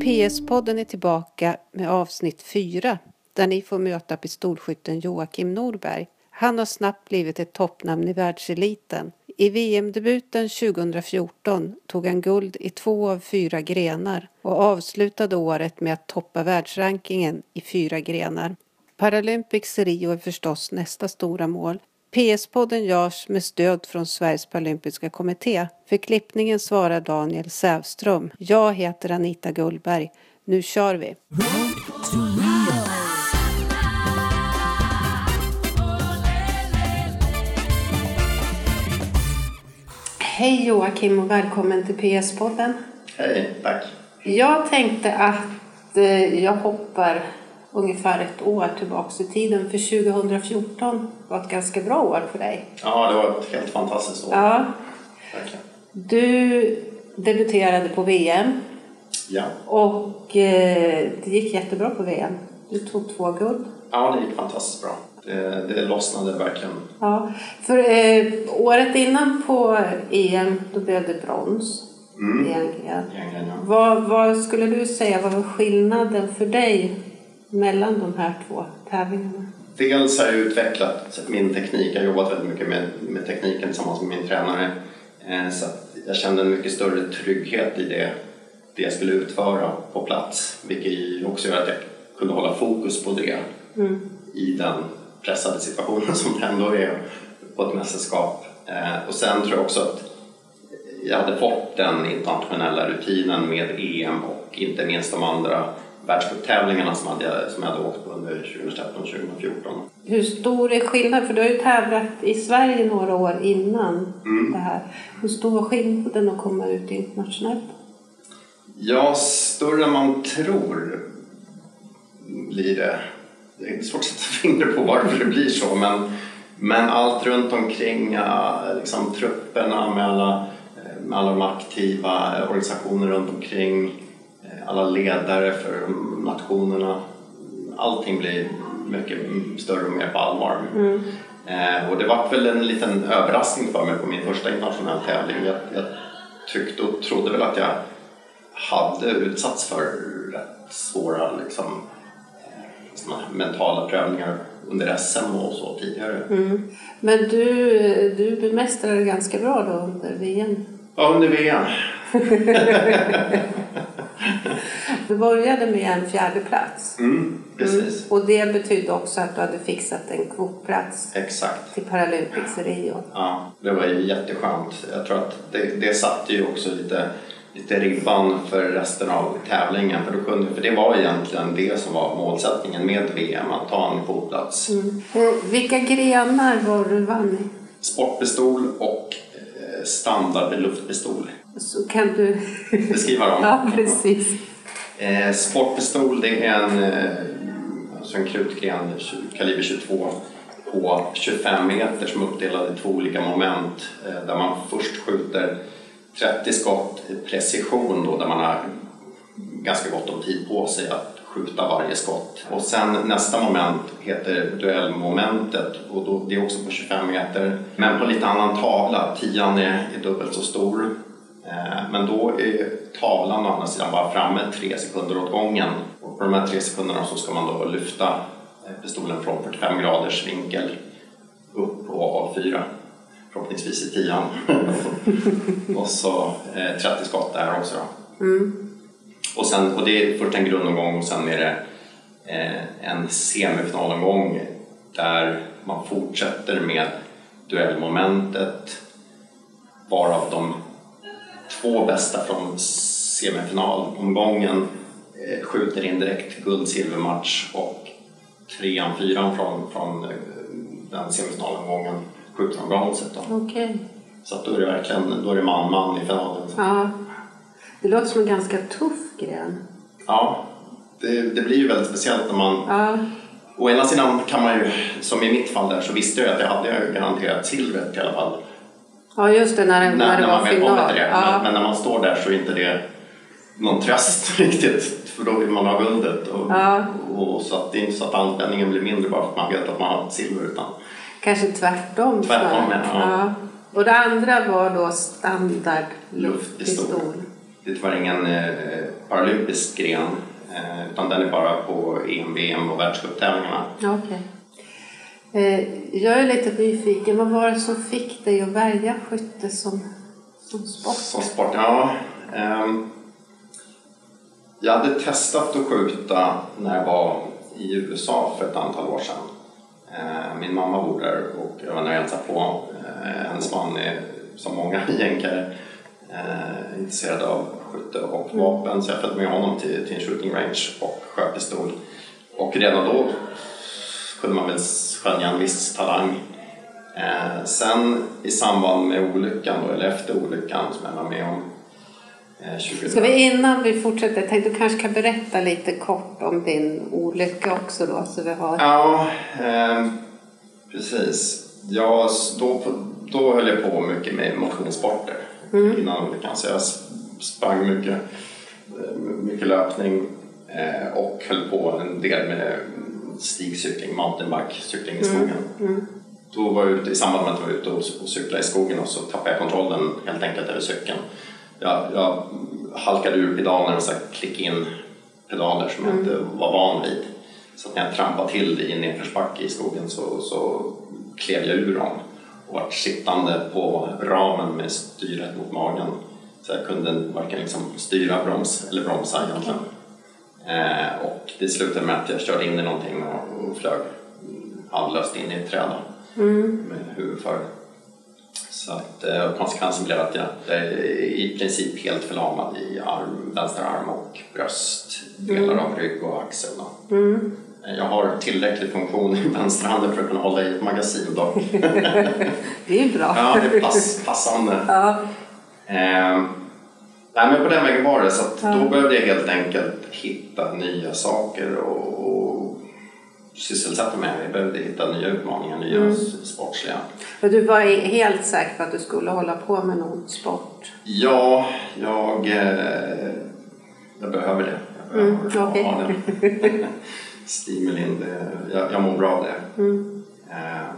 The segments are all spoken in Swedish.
PS-podden är tillbaka med avsnitt 4 där ni får möta pistolskytten Joakim Norberg. Han har snabbt blivit ett toppnamn i världseliten. I VM-debuten 2014 tog han guld i två av fyra grenar och avslutade året med att toppa världsrankingen i fyra grenar. Paralympics Rio är förstås nästa stora mål. PS-podden görs med stöd från Sveriges paralympiska kommitté. För klippningen svarar Daniel Sävström. Jag heter Anita Gullberg. Nu kör vi! Hej Joakim och välkommen till PS-podden. Hej, tack. Jag tänkte att eh, jag hoppar ungefär ett år tillbaks i tiden för 2014 var ett ganska bra år för dig. Ja, det var ett helt fantastiskt år. Ja, Verkligen. du debuterade på VM Ja. och eh, det gick jättebra på VM. Du tog två guld. ja, det gick fantastiskt bra. Det, det lossnade verkligen. Ja, för eh, året innan på EM då blev det brons Mm. Anglia. Egentligen, ja. Vad, vad skulle du säga var skillnaden för dig mellan de här två tävlingarna? Dels har jag utvecklat min teknik. Jag har jobbat väldigt mycket med, med tekniken tillsammans med min tränare. Eh, så jag kände en mycket större trygghet i det, det jag skulle utföra på plats. Vilket också gör att jag kunde hålla fokus på det Mm. i den pressade situationen som det ändå är på ett mästerskap. Eh, och sen tror jag också att jag hade fått den internationella rutinen med EM och inte minst de andra världscuptävlingarna som, hade som jag hade åkt på under 2013-2014. Hur stor är skillnaden? För du har ju tävlat i Sverige några år innan Mm. det här. Hur stor var skillnaden att komma ut internationellt? Ja, större än man tror blir det. Det är svårt att sätta fingret på varför det blir så men, men allt runt omkring, liksom trupperna med alla, med alla de aktiva organisationer runt omkring, alla ledare för nationerna. Allting blir mycket större och mer på allvar. Eh, och det var väl en liten överraskning för mig på min första internationella tävling. Jag, jag tyckte och trodde väl att jag hade utsatts för rätt svåra liksom, eh, mentala prövningar under SM och så tidigare. Mm. Men du, du bemästrade det ganska bra då under VM. Ja, under VM. Du började med en fjärde plats. Mm, precis. Och det betydde också att du hade fixat en kvotplats Exakt. till Paralympics i Rio. Ja, det var ju jätteskönt. Jag tror att det, det satte ju också lite, lite ribban för resten av tävlingen. För, då kunde, för det var egentligen det som var målsättningen med VM, att ta en kvotplats. Eh, Vilka grenar var du vann i? Sportpistol och eh, standard luftpistol. Så kan du... Beskriva dem. ja, precis. Eh, sportpistol det är en, eh, alltså en krutgren kaliber 22 på 25 meter som är uppdelad i två olika moment eh, där man först skjuter 30 skott i precision då, där man har ganska gott om tid på sig att skjuta varje skott. Och sen nästa moment heter duellmomentet och då, det är också på 25 meter men på lite annan tavla. Tian är, är dubbelt så stor men då är tavlan å andra sidan bara framme tre sekunder åt gången. Och på de här tre sekunderna så ska man då lyfta eh, pistolen från 45 graders vinkel upp och avfyra. Förhoppningsvis i tian. och så eh, 30 skott där också. Då. Och, sen, och det är först en grundomgång och sen är det eh, en semifinalomgång där man fortsätter med duellmomentet varav de två bästa från semifinalomgången eh, skjuter in direkt guld-silvermatch och trean, fyran från, från eh, den semifinalomgången skjuter från bronset. Då. Okej. Så då är det verkligen då är det man-man i finalen. Ja. Det låter som en ganska tuff gren. Ja, det, det blir ju väldigt speciellt när man Ja. Å ena sidan kan man ju, som i mitt fall där, så visste jag att jag hade garanterat silvret i alla fall. Ja, just det. När, när, när, det var final. det. Ja. Men, men när man står där så är inte det någon tröst riktigt. För då vill man ha guldet. Och, Ja. och så att det är inte så att anspänningen blir mindre bara för att man vet att man har silver. Utan Kanske tvärtom. Tvärtom, snarare. ja. Och det andra var då standard Luftpistol. det tyvärr ingen eh, paralympisk gren eh, utan den är bara på EM, VM och världscuptävlingarna. Okay. Eh, jag är lite nyfiken, vad var det som fick dig att välja skytte som, som sport? Som sport, ja. Ehm, jag hade testat att skjuta när jag var i USA för ett antal år sedan. Ehm, min mamma bor där och jag var jag hälsade på. Ehm, hennes man är som många jänkare intresserad av skytte och mm. vapen så jag följde med honom till, till en shooting range och sköt pistol. Och redan då kunde man väl skönja en viss talang. Eh, sen i samband med olyckan, då, eller efter olyckan som jag var med om eh, 20... Ska vi innan vi fortsätter, jag tänkte du kanske kan berätta lite kort om din olycka också då så vi har... Ja, eh, precis. Jag, då, då höll jag på mycket med motionssporter mm. innan olyckan så jag sprang mycket, eh, mycket löpning eh, och höll på en del med stigcykling, mountainbike-cykling i mm, skogen. Mm. Mm. Då var jag ute, I samband med att jag var ute och, och cyklade i skogen och så tappade jag kontrollen helt enkelt över cykeln. Jag, jag halkade ur pedalerna och klickade in pedaler som jag mm. inte var van vid. Så att när jag trampade till i en nedförsbacke i skogen så, så klev jag ur dem och var sittande på ramen med styret mot magen. Så jag kunde varken liksom styra broms eller bromsa egentligen. Eh, och det slutade med att jag körde in i någonting och, och flög handlöst in i ett träd mm. med huvudet för. Så att, eh, konsekvensen blev att jag, är i princip helt förlamad i arm, vänster arm och bröst, delar mm. av rygg och axel. Mm. Eh, jag har tillräcklig funktion i vänsterhanden för att kunna hålla i ett magasin dock. det är bra. ja, det är pass, passande. Ja. Eh, Nej, men på den vägen var det. Så ja. då behövde jag helt enkelt hitta nya saker och, och sysselsätta mig Jag behövde hitta nya utmaningar, nya mm. sportsliga. Och du var helt säker på att du skulle hålla på med någon sport? Ja, jag, eh, jag behöver det. Jag behöver mm, okay. ha den stimulin. Jag, jag mår bra av det. Mm. Eh,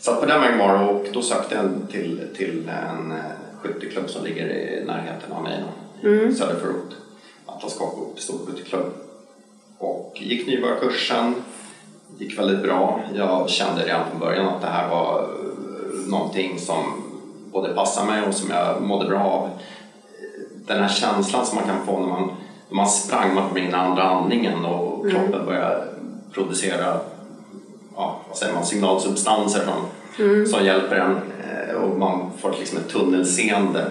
så på den vägen var det och då sökte jag till, till en eh, skytteklubb som ligger i närheten av mig, mm. söderförort. Atlas Copco pistolskytteklubb. Och gick nybörjarkursen, gick väldigt bra. Jag kände redan från början att det här var eh, någonting som både passade mig och som jag mådde bra av. Den här känslan som man kan få när man, när man sprang, man kommer in i andra andningen och mm. kroppen börjar producera ja, vad säger man, signalsubstanser som, mm. som hjälper en och man får liksom ett tunnelseende.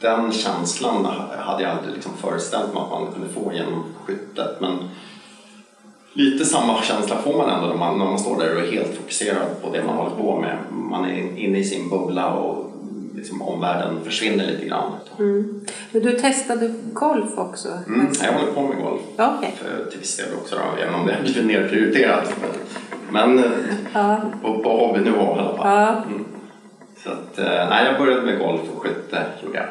Den känslan hade jag aldrig liksom föreställt mig att man kunde få genom skyttet. Men lite samma känsla får man ändå när man, när man står där och är helt fokuserad på det man håller på med. Man är inne i sin bubbla och liksom omvärlden försvinner lite grann. Mm. Men du testade golf också? Mm, jag håller på med golf okay. för, till viss del också, då, även om det har blivit nedprioriterat. Men ja. på, på hobbynivå i alla fall. Ja. Mm. Så att, eh, nej, jag började med golf och skytte gjorde jag.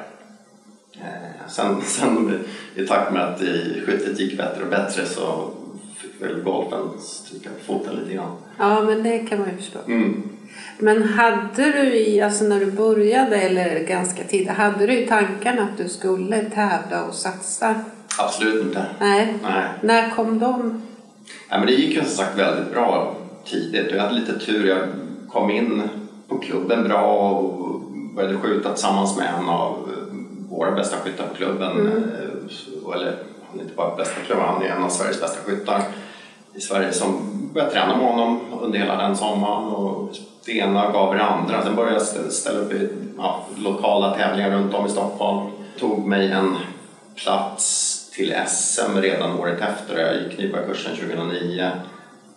Eh, sen, sen i takt med att skyttet gick bättre och bättre så fick väl golfen stryka på foten lite grann. Ja, men det kan man ju förstå. Mm. Men hade du i, alltså när du började eller ganska tidigt, hade du i tankarna att du skulle tävla och satsa? Absolut inte. Nej. Nej. När kom de? Nej, men det gick ju som sagt väldigt bra tidigt jag hade lite tur. Jag kom in på klubben bra och började skjuta tillsammans med en av våra bästa skyttar på klubben. Mm. Eh, eller han är inte bara bästa klubben, han är en av Sveriges bästa skyttar i Sverige som började träna med honom under hela den sommaren. Och det ena gav det andra. Sen började jag ställa upp i ja, lokala tävlingar runt om i Stockholm. Tog mig en plats till SM redan året efter. Jag gick nybörjarkursen 2009.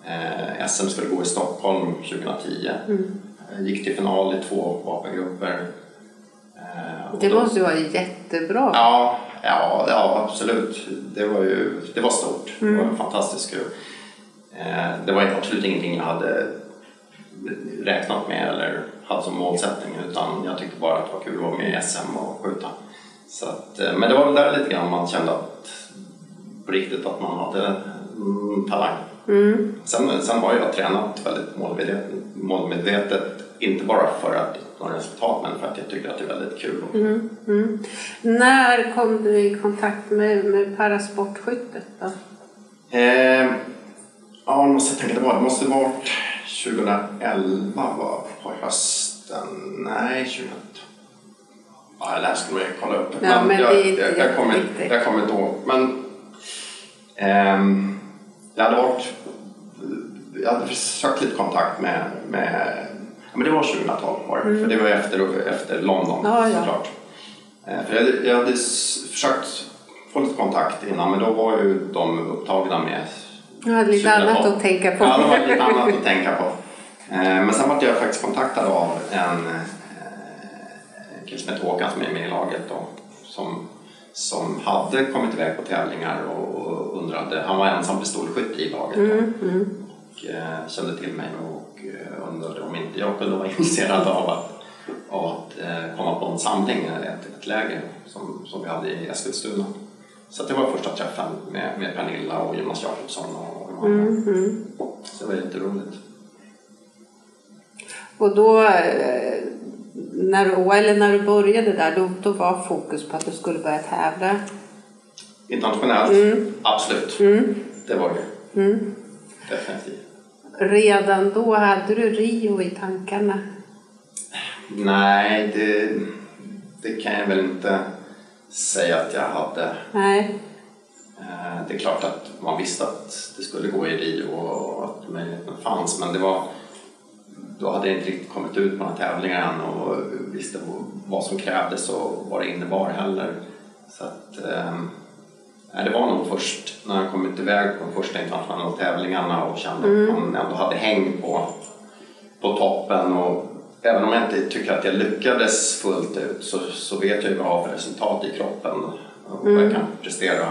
Eh, SM skulle gå i Stockholm 2010. Mm. Eh, gick till final i två vapengrupper. Eh, det måste ju vara jättebra. Ja, ja, ja absolut. Det var, ju, det var stort. Mm. Det var fantastiskt kul. Eh, det var absolut ingenting jag hade räknat med eller hade som målsättning utan jag tyckte bara att det var kul att vara med i SM och skjuta. Så att, men det var väl där lite grann man kände att på riktigt att man hade mm, talang. Mm. Sen, sen har jag tränat väldigt målmedvetet, målmedvetet inte bara för att uppnå resultat men för att jag tycker att det är väldigt kul. Mm, mm. När kom du i kontakt med, med parasportskyttet då? Eh, ja, nu måste jag tänka, var, det måste varit 2011 var på hösten. Nej, 2012. Ja, det här skulle jag kolla upp. Ja, men jag, det jag, jag, kommer, jag kommer inte ihåg. Men ehm, jag hade varit... Jag hade försökt lite kontakt med... med men det var 2012 var det, för det var efter, efter London Mm. Ja, såklart. Eh, för jag, jag hade försökt få lite kontakt innan men då var ju de upptagna med Jag hade lite 2012. annat att tänka på. Ja, det var lite annat att tänka på. Men sen var jag faktiskt kontaktad av en eh, en kille som heter Håkan som är med i laget då, som, som hade kommit iväg på tävlingar och undrade, han var ensam pistolskytt i laget Mm, mm. och eh, kände till mig och eh, undrade om inte jag kunde vara intresserad av att, av att eh, komma på en samling, ett, ett läger som, som vi hade i Eskilstuna. Så det var första träffen med, med Pernilla och Jonas Jakobsson och de andra. Mm, mm. Så det var jätteroligt. Och då, eh, när du, eller när du började där, då, då var fokus på att du skulle börja tävla. Internationellt, absolut. Mm. Det var det. Mm. Definitivt. Redan då hade du Rio i tankarna. Nej, det, det kan jag väl inte säga att jag hade. Nej. Eh, Det är klart att man visste att det skulle gå i Rio och att möjligheten fanns men det var då hade jag inte riktigt kommit ut på några tävlingar än och visste vad som krävdes och vad det innebar heller. Så att, eh, nej, det var nog först när jag kommit iväg på de första internationella tävlingarna och kände att man ändå hade häng på, på toppen och även om jag inte tycker att jag lyckades fullt ut så, så vet jag ju vad jag har för resultat i kroppen och vad jag kan prestera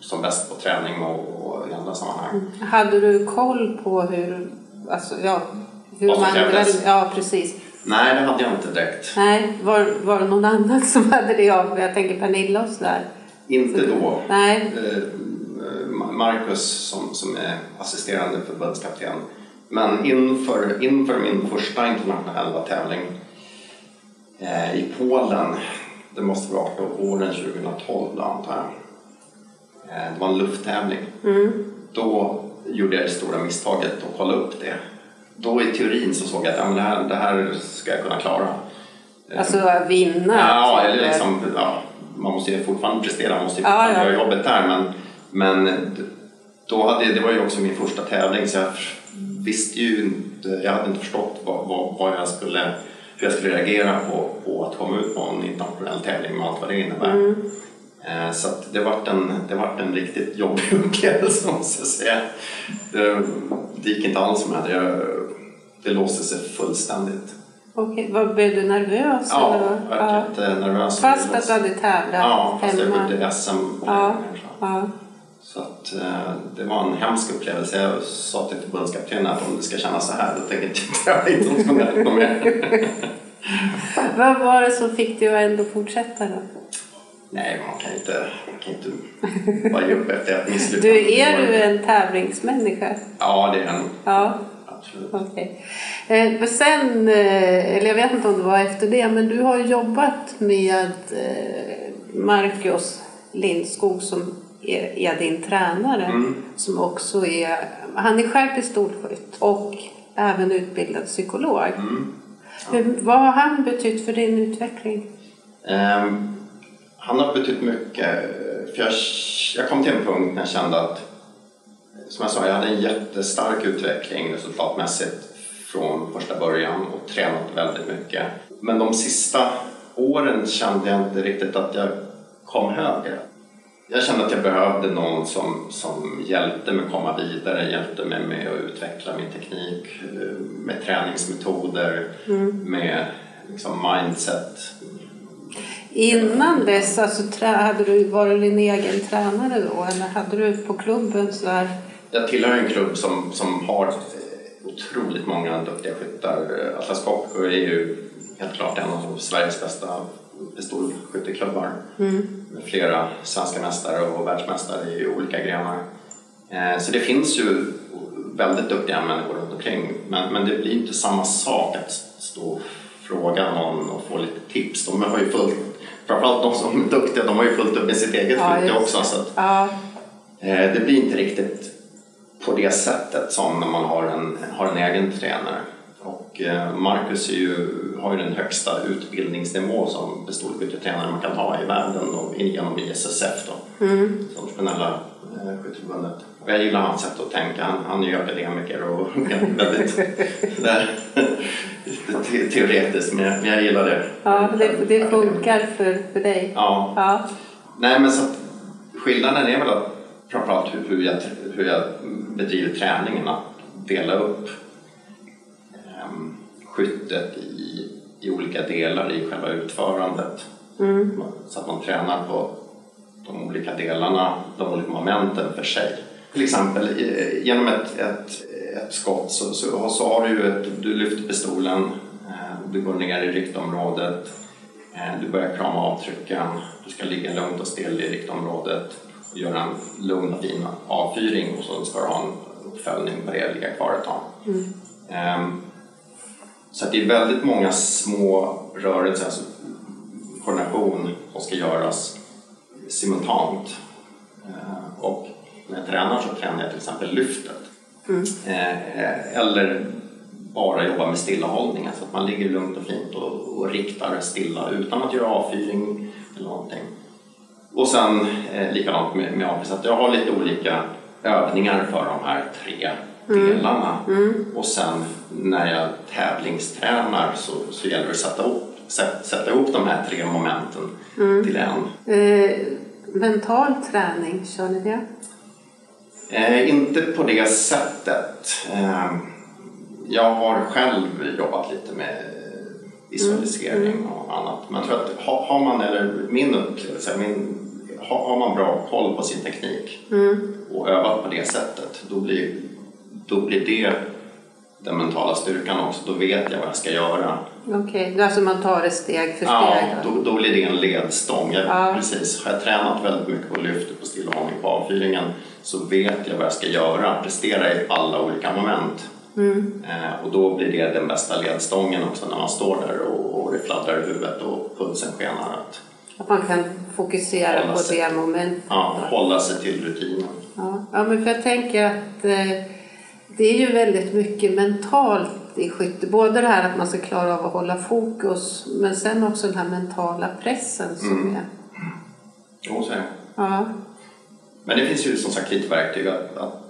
som bäst på träning och, och i andra sammanhang. Hade du koll på hur, alltså, ja, hur man... krävdes? Ja, precis. Nej, det hade jag inte direkt. Nej, var, var det någon annan som hade det? av? Jag tänker Pernilla och sådär. Inte då. Nej. Eh, Marcus som, som är assisterande förbundskapten. Men inför, inför min första internationella tävling eh, i Polen, det måste vara på våren 2012 då, antar jag. Eh, det var en lufttävling. Mm. Då gjorde jag det stora misstaget att kolla upp det. Då i teorin så såg jag att ja, men det, här, det här ska jag kunna klara. Alltså vinna. Ja, typ. eller liksom, ja, man måste ju fortfarande prestera, man måste ju fortfarande ja. göra jobbet där. Men, men då hade, det var ju också min första tävling så jag visste ju inte, jag hade inte förstått vad, vad, vad jag skulle, hur jag skulle reagera på, på att komma ut på en internationell tävling med allt vad det innebär. Mm. Eh, Så det vart en, det vart en riktigt jobbig upplevelse måste jag säga. Det, det gick inte alls som jag hade. Det låste sig fullständigt. Okej, vad blev du nervös? Ja, eller? jag var jättenervös. Fast att du hade tävlat Ja, fast jag skötte SM på Ja. Så att, eh, det var en hemsk upplevelse. Jag sa till förbundskaptenen att om det ska kännas så här då tänker jag inte tävla internationellt mer. Vad var det som fick dig att ändå fortsätta då? Nej, man kan inte, man kan inte bara ge upp efter ett misslyckande. Du, är du en tävlingsmänniska? Ja, det är jag nog. Ja, Okej. Eh, sen, eh, eller jag vet inte om det var efter det, men du har jobbat med eh, Marcus Lindskog som är, är din tränare. Mm. Som också är, han är själv pistolskytt och även utbildad psykolog. Mm. Hur, vad har han betytt för din utveckling? Ehm, han har betytt mycket. För jag, jag kom till en punkt när jag kände att, som jag sa, jag hade en jättestark utveckling resultatmässigt från första början och tränat väldigt mycket. Men de sista åren kände jag inte riktigt att jag kom högre. Jag kände att jag behövde någon som, som hjälpte mig komma vidare, hjälpte mig med att utveckla min teknik, eh, med träningsmetoder, med liksom mindset, Innan dess, alltså, hade du varit din egen tränare då? Eller hade du på klubben så där? Jag tillhör en klubb som, som har eh, otroligt många duktiga skyttar. Atlas Copco är ju helt klart en av Sveriges bästa pistolskytteklubbar med flera svenska mästare och världsmästare i olika grenar. Eh, Så det finns ju väldigt duktiga människor runt omkring men, men det blir inte samma sak att stå fråga någon och få lite tips. De har ju fullt, framförallt de som är duktiga, de har ju fullt upp med sitt eget Ja, just också. Så att, Ja, eh, det blir inte riktigt på det sättet som när man har en, har en egen tränare. Och eh, Marcus ju, har ju den högsta utbildningsnivå som pistolskyttetränare man kan ha i världen och genom ISSF då, mm. som nationella eh, skytteförbundet. Och jag gillar hans sätt att tänka. Han, han är ju akademiker och väldigt där, te- teoretiskt, men jag, men jag gillar det. ja det, det funkar för, för dig. Ja, Ja, Nej, men så att skillnaden är väl att framförallt hur, hur, jag, hur jag bedriver träningen, att dela upp um, skyttet i, i olika delar i själva utförandet. mm. Så att man tränar på de olika delarna, de olika momenten för sig. Till exempel genom ett, ett, ett skott så, så, så har du ju ett, du lyfter pistolen, eh, du går ner i riktområdet, eh, du börjar krama avtrycken, du ska ligga lugnt och still i riktområdet göra en lugn och fin avfyring och så ska du ha en uppföljning på det, ligga kvar ett tag. Ehm, Så att det är väldigt många små rörelser, alltså koordination som ska göras simultant. Eh, Och när jag tränar så tränar jag till exempel lyftet. Eh, Eller bara jobba med stillahållning, så att man ligger lugnt och fint och, och riktar stilla utan att göra avfyring eller någonting. Och sen eh, likadant med, med AP, så att jag har lite olika övningar för de här tre delarna. Och sen när jag tävlingstränar så, så gäller det att sätta ihop, sätta, sätta ihop de här tre momenten till en. Eh, mental träning, kör ni det? Eh, inte på det sättet. Eh, jag har själv jobbat lite med visualisering och annat. Men jag tror att har, man, eller min upplevelse, min, har, man bra koll på sin teknik och övat på det sättet, då blir, då blir det den mentala styrkan också. Då vet jag vad jag ska göra. Okej, alltså man tar det steg för Ja, steg? då. då, då blir det en ledstång. Jag, Ja. precis, har jag tränat väldigt mycket på lyftet, på stillahållning, på avfyringen så vet jag vad jag ska göra, prestera i alla olika moment. Mm. Eh, och då blir det den bästa ledstången också när man står där och, och det fladdrar i huvudet och pulsen skenar. Att Att man kan fokusera på sig. det momentet. ja, då. hålla sig till rutinen. Ja, ja, men för jag tänker att eh, det är ju väldigt mycket mentalt i skytte. Både det här att man ska klara av att hålla fokus men sen också den här mentala pressen som Mm. är. Jo, så är det. Ja, Men det finns ju som sagt lite verktyg att, att,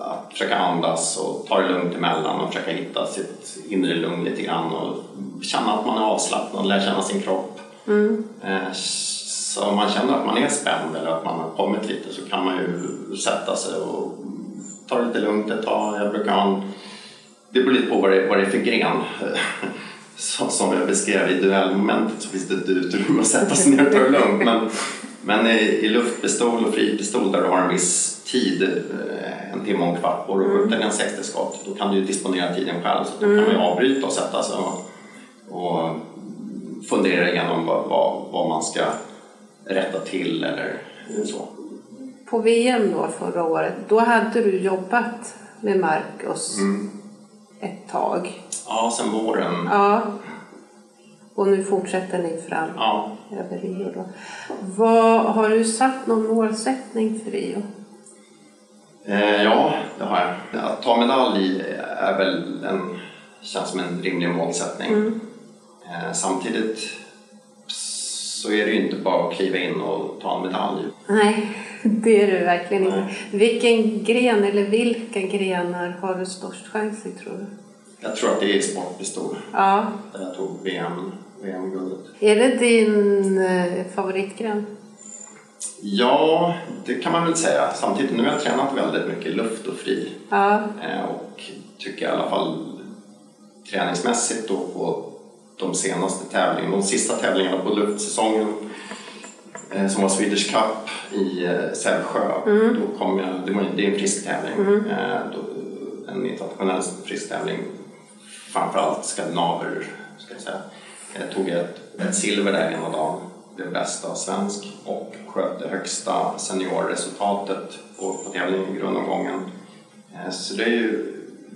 att försöka andas och ta det lugnt emellan och försöka hitta sitt inre lugn lite grann och känna att man är avslappnad, lära känna sin kropp. mm. Eh, Så om man känner att man är spänd eller att man har kommit lite så kan man ju sätta sig och ta det lite lugnt ett tag. Jag brukar ha en, det beror lite på vad det, vad det är för gren. Så, som jag beskrev i duellmomentet så finns det ett utrymme att sätta sig ner och ta det lugnt. Men, men i, i luftpistol och fripistol där du har en viss tid, eh, en timme och en kvart på dig att skjuta en 60 skott, då kan du ju disponera tiden själv. Så då kan man ju avbryta och sätta sig och, och fundera igenom vad, vad, vad man ska rätta till eller så. På VM då förra året, då hade du jobbat med Marcus Mm. ett tag. Ja, sen våren. Ja. Och nu fortsätter ni fram Ja. över Rio då. Vad, har du satt någon målsättning för Rio? Eh, ja, det har jag. Att ta medalj är väl en, känns som en rimlig målsättning. Eh, samtidigt så är det ju inte bara att kliva in och ta en medalj. Nej, det är du verkligen inte. Nej. Vilken gren eller vilka grenar har du störst chans i tror du? Jag tror att det är sportpistol Ja. där jag tog VM, VM-guldet. Är det din eh, favoritgren? Ja, det kan man väl säga. Samtidigt, nu har jag tränat väldigt mycket luft och fri. Ja. Eh, och tycker i alla fall träningsmässigt då på de senaste tävlingarna, de sista tävlingarna på luftsäsongen eh, som var Swedish Cup i eh, Sävsjö. Då kom jag, det, var, det är en frisk tävling, då, en internationell frisk tävling. Framförallt skandinaver, ska jag säga. Jag tog ett, ett silver där ena dagen, det bästa svensk och sköt det högsta seniorresultatet på, på tävlingen i grundomgången. Eh, Så det är ju,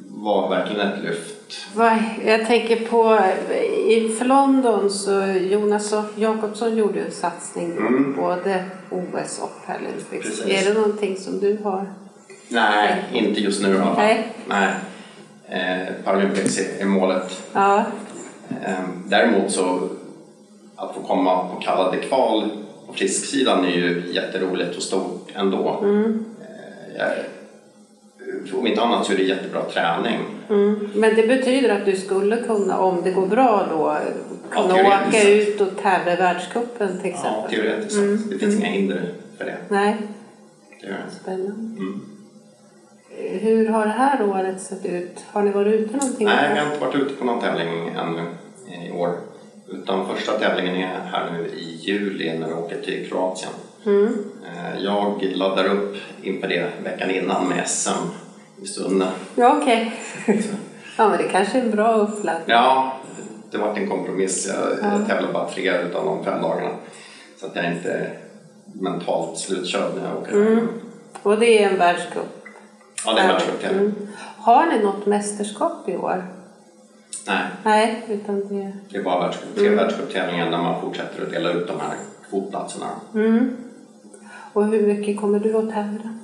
var verkligen ett lyft Jag tänker på inför London så Jonas Jakobsson gjorde en satsning på både OS och Paralympics. Mm. Är det någonting som du har? Nej, inte just nu i alla fall. Nej. Nej. Eh, Paralympics är, är målet. Ja, Eh, däremot så att få komma på kallade kval på frisksidan är ju jätteroligt och stort ändå. Mm. Eh, jag, om inte annat så är det jättebra träning. mm. Men det betyder att du skulle kunna, om det går bra då, kunna teoretiskt åka sett. ut och tävla i världscupen till Ja, exempel? teoretiskt sett. Mm. Det finns inga hinder för det. Nej, det gör det. spännande. Mm. Hur har det här året sett ut? Har ni varit ute någonting? Nej, vi har inte varit ute på någon tävling ännu i år. Utan första tävlingen är här nu i juli när vi åker till Kroatien. Mm. Eh, Jag laddar upp inför det veckan innan med SM i Sunne. Ja, okej. ja, men det kanske är en bra uppladdning. Ja, det var en kompromiss. Jag, jag tävlar bara tre utav de fem dagarna. Så att jag inte är mentalt slutkörd när jag åker. Mm. Och det är en världscup? Ja, det är världscuptävling. Mm. Har ni något mästerskap i år? Nej, Nej, utan det... det är bara världscup. Tre världscuptävlingar där man fortsätter att dela ut de här kvotplatserna. Mm. Och hur mycket kommer du att tävla?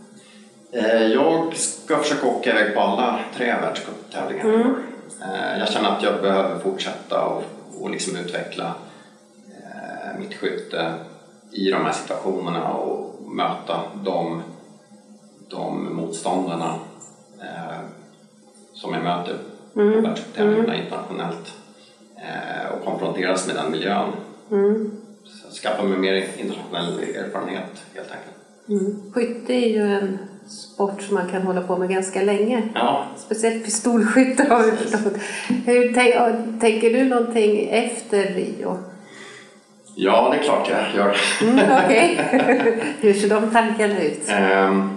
Eh, Jag ska försöka åka iväg på alla tre världscuptävlingar år. Eh, Jag känner att jag behöver fortsätta och, och liksom utveckla eh, mitt skytte i de här situationerna och möta de, de motståndarna som jag möter på världscuptävlingarna internationellt eh, och konfronteras med den miljön. Mm. Skaffa mig mer internationell erfarenhet helt enkelt. Mm. Skytte är ju en sport som man kan hålla på med ganska länge. Ja, Speciellt pistolskytte har vi förstått. Hur tänk, tänker du någonting efter Rio? ja det är klart jag gör. Mm, Okej. Hur ser de tankarna ut? Ehm,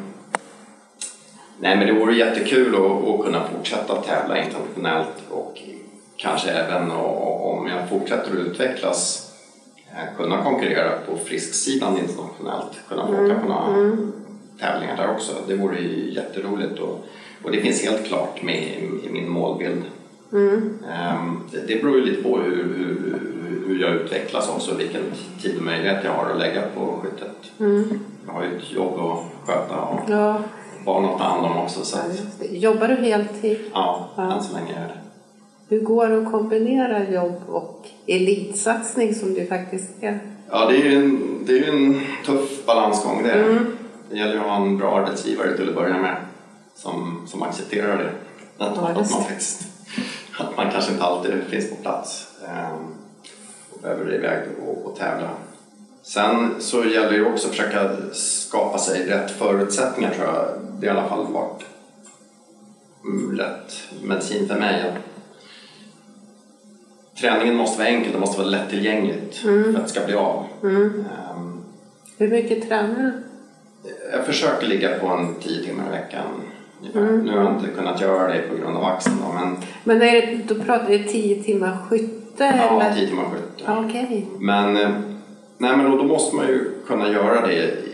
nej men det vore jättekul att, att kunna fortsätta tävla internationellt och kanske även om jag fortsätter att utvecklas eh, kunna konkurrera på frisksidan internationellt. Kunna få åka på några tävlingar där också. Det vore ju jätteroligt och, och det finns helt klart med i, i min målbild. Ehm, det, det beror ju lite på hur, hur, hur jag utvecklas också, vilken tid och möjlighet jag har att lägga på skyttet. Jag har ju ett jobb att sköta och Ja, barn att ta hand om också. Så ja, det. Jobbar du heltid? ja, Ja. än så länge är det. Hur går det att kombinera jobb och elitsatsning som du faktiskt är? Ja, det är ju en, det är en tuff balansgång det. Det gäller att ha en bra arbetsgivare till att börja med som, som accepterar det. Att, Ja, att, man det. faktiskt, att man kanske inte alltid finns på plats ehm, och behöver iväg och, och tävla. Sen så gäller det också att försöka skapa sig rätt förutsättningar tror jag. Det har i alla fall varit mm, rätt medicin för mig. Träningen måste vara enkel, det måste vara lättillgängligt för att det ska bli av. Ehm, Hur mycket tränar du? jag försöker ligga på en 10 timmar i veckan. ungefär. Nu har jag inte kunnat göra det på grund av axeln då, men Men är det, då pratar vi 10 timmar skytte ja, eller? 10 timmar skytte. Okej. Men, eh, nej, men då, då måste man ju kunna göra det i,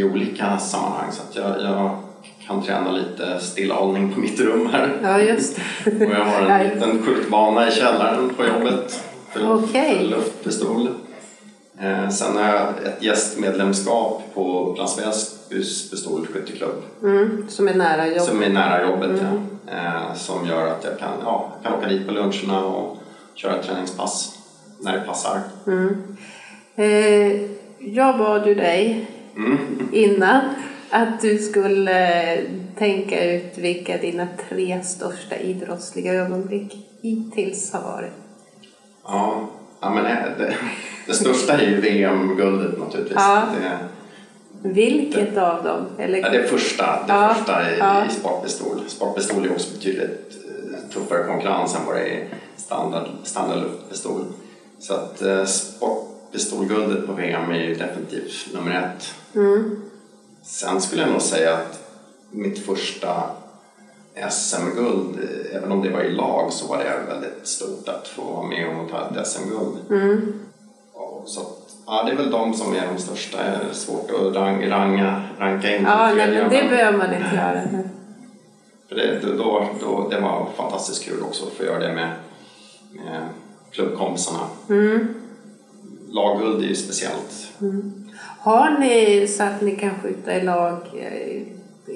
i olika sammanhang så att jag, jag kan träna lite stillhållning på mitt rum här. Ja, just det. Och jag har en liten skjutbana i källaren på jobbet för, Okej. för luftpistol. Eh, sen har jag ett gästmedlemskap på Upplands Väsbys pistolskytteklubb Mm, som är nära jobb. som är nära jobbet. Ja. Eh, som gör att jag kan, ja, jag kan åka dit på luncherna och köra träningspass när det passar. Eh, jag bad ju dig Mm. innan att du skulle eh, tänka ut vilka dina tre största idrottsliga ögonblick hittills har varit. Ja, ja men eh, det, det största är ju VM-guldet naturligtvis. Ja. Det, Vilket av dem? Eller, ja, det första, det Ja, första i, ja. i sportpistol. Sportpistol är också betydligt eh, tuffare konkurrens än vad det är i standard, standard luftpistol. Så att eh, sportpistolguldet på VM är ju definitivt nummer ett. Mm. Sen skulle jag nog säga att mitt första SM-guld, även om det var i lag, så var det väldigt stort att få vara med och ta ett SM-guld. Mm. Så, ja, det är väl de som är de största. Det är svårt att rang, ranga, ranka in Ja, nej, men det behöver man inte göra. För det, då, då, det var fantastiskt kul också att få göra det med, med klubbkompisarna. Mm. Lagguld är ju speciellt. Har ni så att ni kan skjuta i lag eh,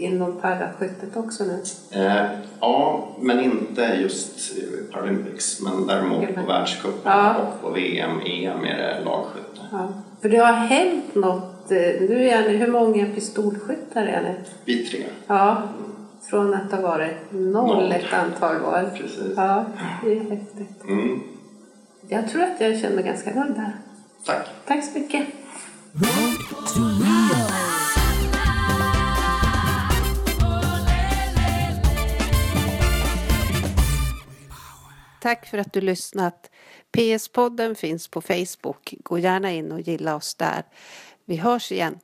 inom paraskyttet också nu? Eh, ja, men inte just Paralympics. Men däremot på världscupen Ja. och på VM, EM är det lagskytte. Ja. För det har hänt något. eh, Nu är ni, hur många pistolskyttar är ni? Vi tre. Ja, från att ha varit noll Noll. ett antal år. Precis. Ja, det är häftigt. Mm. Jag tror att jag känner mig ganska nöjd där. Tack. Tack så mycket. Tack för att du lyssnat. PS-podden finns på Facebook. Gå gärna in och gilla oss där. Vi hörs igen.